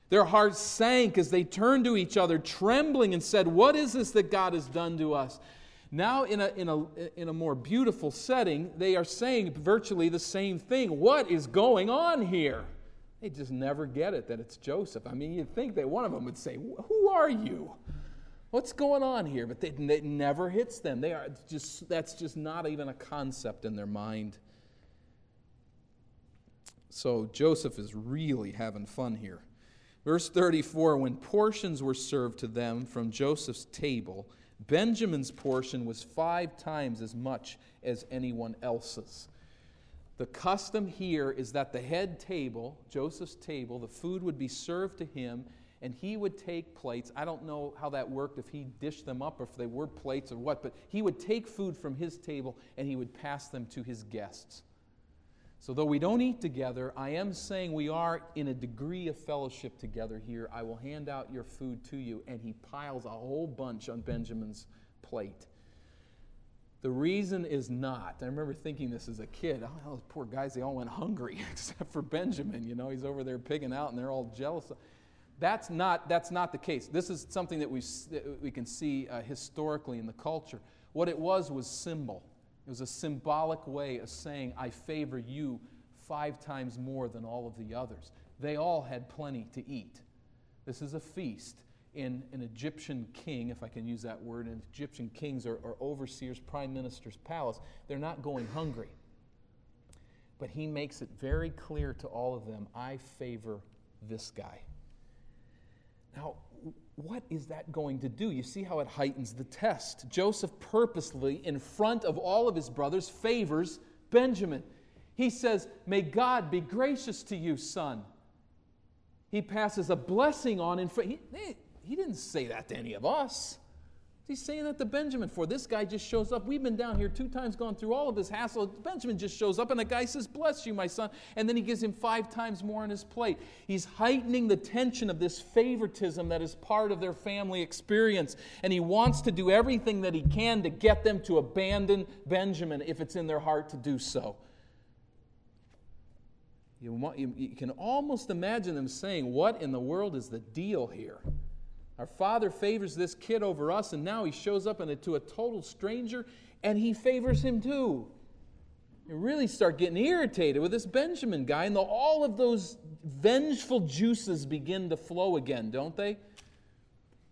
Their hearts sank as they turned to each other, trembling, and said, What is this that God has done to us? Now, in a, in, a, in a more beautiful setting, they are saying virtually the same thing. What is going on here? They just never get it that it's Joseph. I mean, you'd think that one of them would say, Who are you? What's going on here? But they, it never hits them. They are just, that's just not even a concept in their mind. So Joseph is really having fun here. Verse 34 When portions were served to them from Joseph's table, Benjamin's portion was five times as much as anyone else's. The custom here is that the head table, Joseph's table, the food would be served to him and he would take plates. I don't know how that worked, if he dished them up or if they were plates or what, but he would take food from his table and he would pass them to his guests. So, though we don't eat together, I am saying we are in a degree of fellowship together here. I will hand out your food to you. And he piles a whole bunch on Benjamin's plate. The reason is not, I remember thinking this as a kid, oh, those poor guys, they all went hungry, except for Benjamin. You know, he's over there pigging out and they're all jealous. That's not, that's not the case. This is something that we, that we can see uh, historically in the culture. What it was was symbol. It was a symbolic way of saying, I favor you five times more than all of the others. They all had plenty to eat. This is a feast in an Egyptian king, if I can use that word, an Egyptian kings or, or overseers, prime minister's palace. They're not going hungry. But he makes it very clear to all of them I favor this guy. Now, what is that going to do? You see how it heightens the test. Joseph purposely, in front of all of his brothers, favors Benjamin. He says, May God be gracious to you, son. He passes a blessing on in front. He, he didn't say that to any of us. He's saying that to Benjamin for? This guy just shows up. We've been down here two times, gone through all of this hassle. Benjamin just shows up, and the guy says, Bless you, my son. And then he gives him five times more on his plate. He's heightening the tension of this favoritism that is part of their family experience. And he wants to do everything that he can to get them to abandon Benjamin if it's in their heart to do so. You, want, you, you can almost imagine them saying, What in the world is the deal here? Our father favors this kid over us, and now he shows up to a total stranger and he favors him too. You really start getting irritated with this Benjamin guy, and the, all of those vengeful juices begin to flow again, don't they?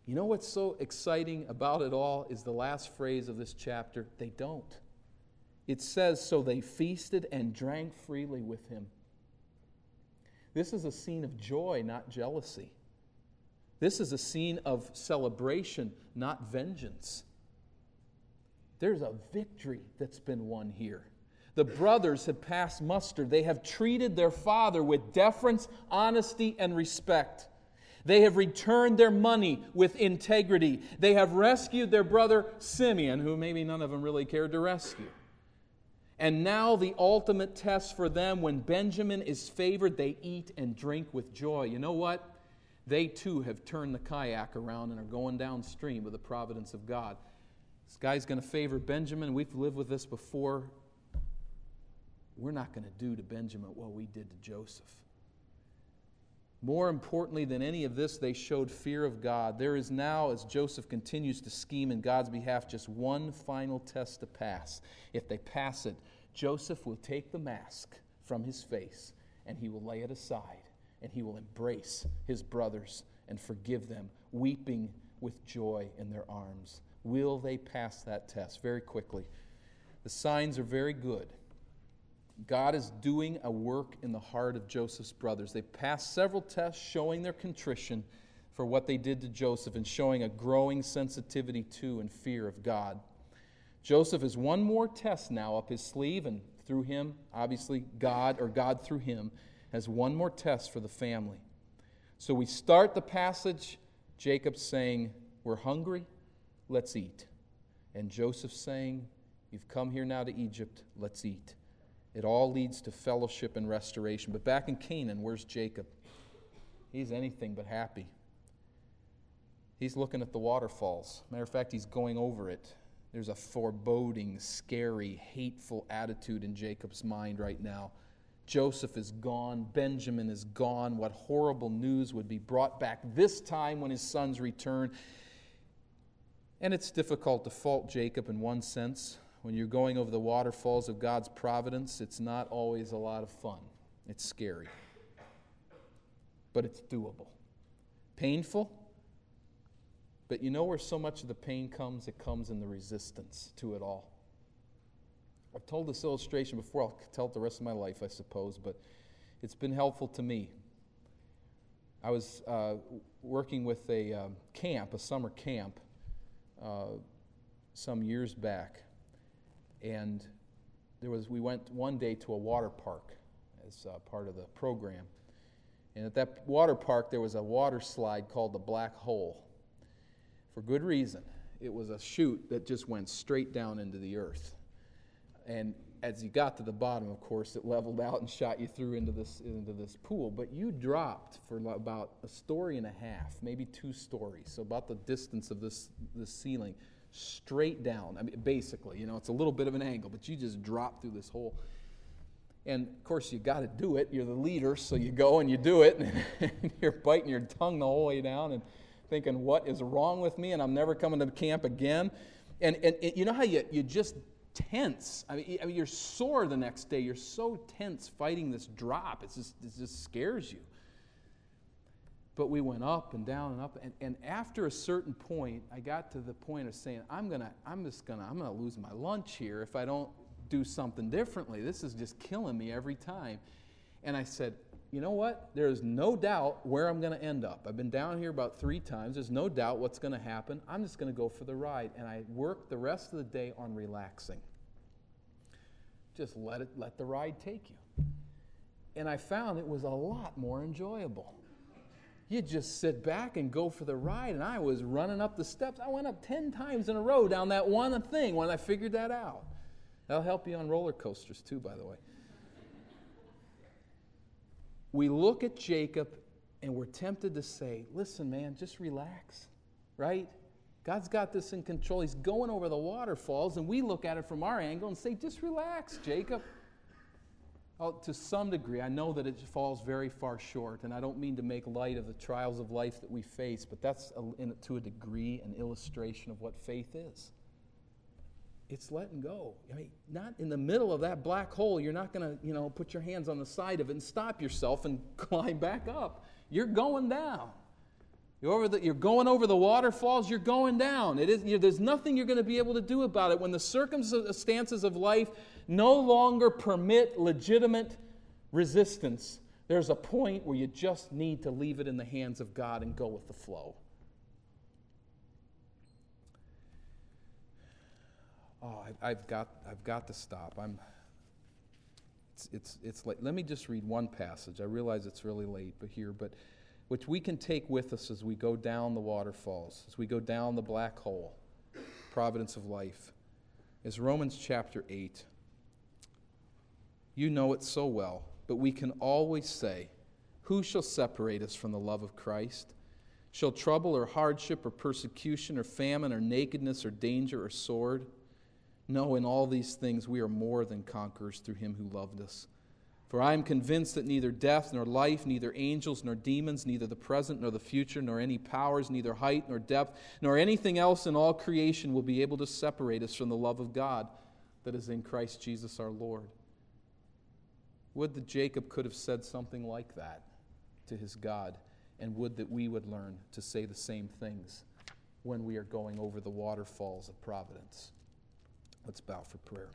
You know what's so exciting about it all is the last phrase of this chapter they don't. It says, So they feasted and drank freely with him. This is a scene of joy, not jealousy. This is a scene of celebration, not vengeance. There's a victory that's been won here. The brothers have passed muster. They have treated their father with deference, honesty, and respect. They have returned their money with integrity. They have rescued their brother Simeon, who maybe none of them really cared to rescue. And now, the ultimate test for them when Benjamin is favored, they eat and drink with joy. You know what? They too have turned the kayak around and are going downstream with the providence of God. This guy's going to favor Benjamin. We've lived with this before. We're not going to do to Benjamin what we did to Joseph. More importantly than any of this, they showed fear of God. There is now, as Joseph continues to scheme in God's behalf, just one final test to pass. If they pass it, Joseph will take the mask from his face and he will lay it aside and he will embrace his brothers and forgive them, weeping with joy in their arms. Will they pass that test? Very quickly. The signs are very good. God is doing a work in the heart of Joseph's brothers. They passed several tests showing their contrition for what they did to Joseph and showing a growing sensitivity to and fear of God. Joseph has one more test now up his sleeve, and through him, obviously, God, or God through him, has one more test for the family. So we start the passage, Jacob saying, We're hungry, let's eat. And Joseph saying, You've come here now to Egypt, let's eat. It all leads to fellowship and restoration. But back in Canaan, where's Jacob? He's anything but happy. He's looking at the waterfalls. Matter of fact, he's going over it. There's a foreboding, scary, hateful attitude in Jacob's mind right now. Joseph is gone. Benjamin is gone. What horrible news would be brought back this time when his sons return? And it's difficult to fault Jacob in one sense. When you're going over the waterfalls of God's providence, it's not always a lot of fun. It's scary. But it's doable. Painful, but you know where so much of the pain comes? It comes in the resistance to it all. I've told this illustration before. I'll tell it the rest of my life, I suppose, but it's been helpful to me. I was uh, working with a um, camp, a summer camp, uh, some years back, and there was we went one day to a water park as uh, part of the program, and at that water park there was a water slide called the Black Hole for good reason. It was a chute that just went straight down into the earth. And as you got to the bottom, of course, it leveled out and shot you through into this, into this pool. But you dropped for about a story and a half, maybe two stories, so about the distance of this, this ceiling, straight down. I mean, basically, you know, it's a little bit of an angle, but you just drop through this hole. And of course, you got to do it. You're the leader, so you go and you do it, and you're biting your tongue the whole way down. And thinking, what is wrong with me? And I'm never coming to camp again. And, and, and you know how you, you just tense. I mean, I mean, you're sore the next day. You're so tense fighting this drop. It's just, it just scares you. But we went up and down and up. And, and after a certain point, I got to the point of saying, I'm, gonna, I'm just going to I'm gonna lose my lunch here if I don't do something differently. This is just killing me every time. And I said, you know what? There is no doubt where I'm going to end up. I've been down here about three times. There's no doubt what's going to happen. I'm just going to go for the ride. And I work the rest of the day on relaxing. Just let it let the ride take you. And I found it was a lot more enjoyable. You just sit back and go for the ride. And I was running up the steps. I went up 10 times in a row down that one thing when I figured that out. That'll help you on roller coasters, too, by the way we look at Jacob and we're tempted to say, listen, man, just relax, right? God's got this in control. He's going over the waterfalls, and we look at it from our angle and say, just relax, Jacob. Oh, to some degree, I know that it falls very far short, and I don't mean to make light of the trials of life that we face, but that's, a, to a degree, an illustration of what faith is it's letting go. I mean, not in the middle of that black hole. You're not going to, you know, put your hands on the side of it and stop yourself and climb back up. You're going down. You're, over the, you're going over the waterfalls. You're going down. It is, you there's nothing you're going to be able to do about it when the circumstances of life no longer permit legitimate resistance. There's a point where you just need to leave it in the hands of God and go with the flow. Oh, I, have got, I've got to stop. I'm, it's, it's, it's late. Let me just read one passage. I realize it's really late, but here, but which we can take with us as we go down the waterfalls, as we go down the black hole, providence of life, is Romans chapter 8. You know it so well, but we can always say, Who shall separate us from the love of Christ? Shall trouble or hardship or persecution or famine or nakedness or danger or sword? No, in all these things we are more than conquerors through him who loved us. For I am convinced that neither death nor life, neither angels nor demons, neither the present nor the future, nor any powers, neither height nor depth, nor anything else in all creation will be able to separate us from the love of God that is in Christ Jesus our Lord. Would that Jacob could have said something like that to his God. And would that we would learn to say the same things when we are going over the waterfalls of providence. Let's bow for prayer.